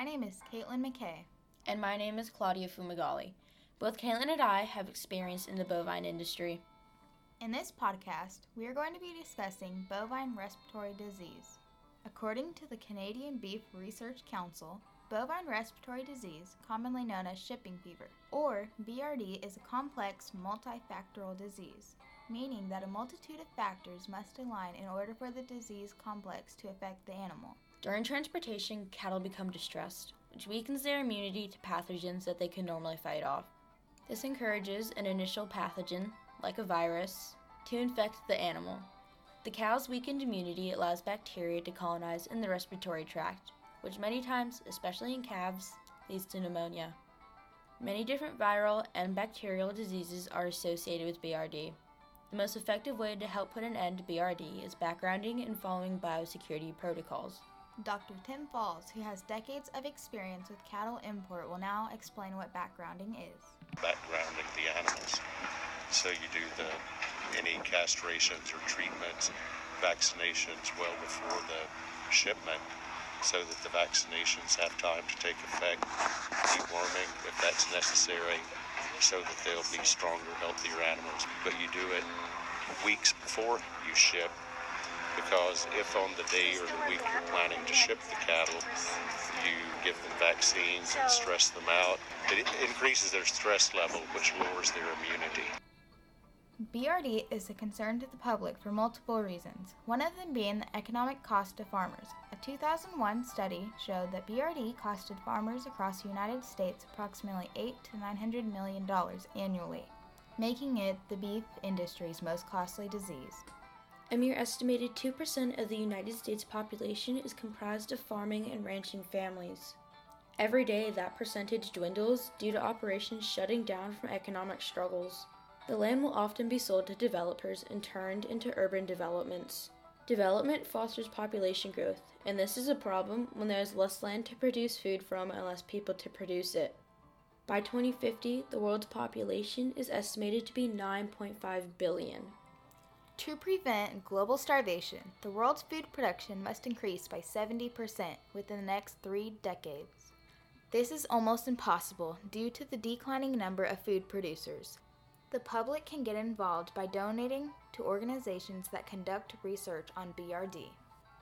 My name is Caitlin McKay. And my name is Claudia Fumagalli. Both Caitlin and I have experience in the bovine industry. In this podcast, we are going to be discussing bovine respiratory disease. According to the Canadian Beef Research Council, bovine respiratory disease, commonly known as shipping fever, or BRD, is a complex multifactorial disease, meaning that a multitude of factors must align in order for the disease complex to affect the animal. During transportation, cattle become distressed, which weakens their immunity to pathogens that they can normally fight off. This encourages an initial pathogen, like a virus, to infect the animal. The cow's weakened immunity allows bacteria to colonize in the respiratory tract, which many times, especially in calves, leads to pneumonia. Many different viral and bacterial diseases are associated with BRD. The most effective way to help put an end to BRD is backgrounding and following biosecurity protocols. Dr. Tim Falls, who has decades of experience with cattle import, will now explain what backgrounding is. Backgrounding the animals. So you do the any castrations or treatments, vaccinations well before the shipment so that the vaccinations have time to take effect, deworming if that's necessary, so that they'll be stronger, healthier animals. But you do it weeks before you ship because if on the day or the week you're planning to ship the cattle, you give them vaccines and stress them out, it increases their stress level, which lowers their immunity. BRD is a concern to the public for multiple reasons, one of them being the economic cost to farmers. A 2001 study showed that BRD costed farmers across the United States approximately 8 to 900 million dollars annually, making it the beef industry's most costly disease. A mere estimated 2% of the United States population is comprised of farming and ranching families. Every day, that percentage dwindles due to operations shutting down from economic struggles. The land will often be sold to developers and turned into urban developments. Development fosters population growth, and this is a problem when there is less land to produce food from and less people to produce it. By 2050, the world's population is estimated to be 9.5 billion. To prevent global starvation, the world's food production must increase by 70% within the next three decades. This is almost impossible due to the declining number of food producers. The public can get involved by donating to organizations that conduct research on BRD.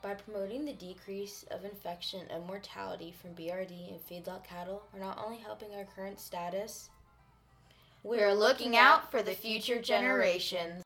By promoting the decrease of infection and mortality from BRD in feedlot cattle, we're not only helping our current status, we're looking out for the future generations.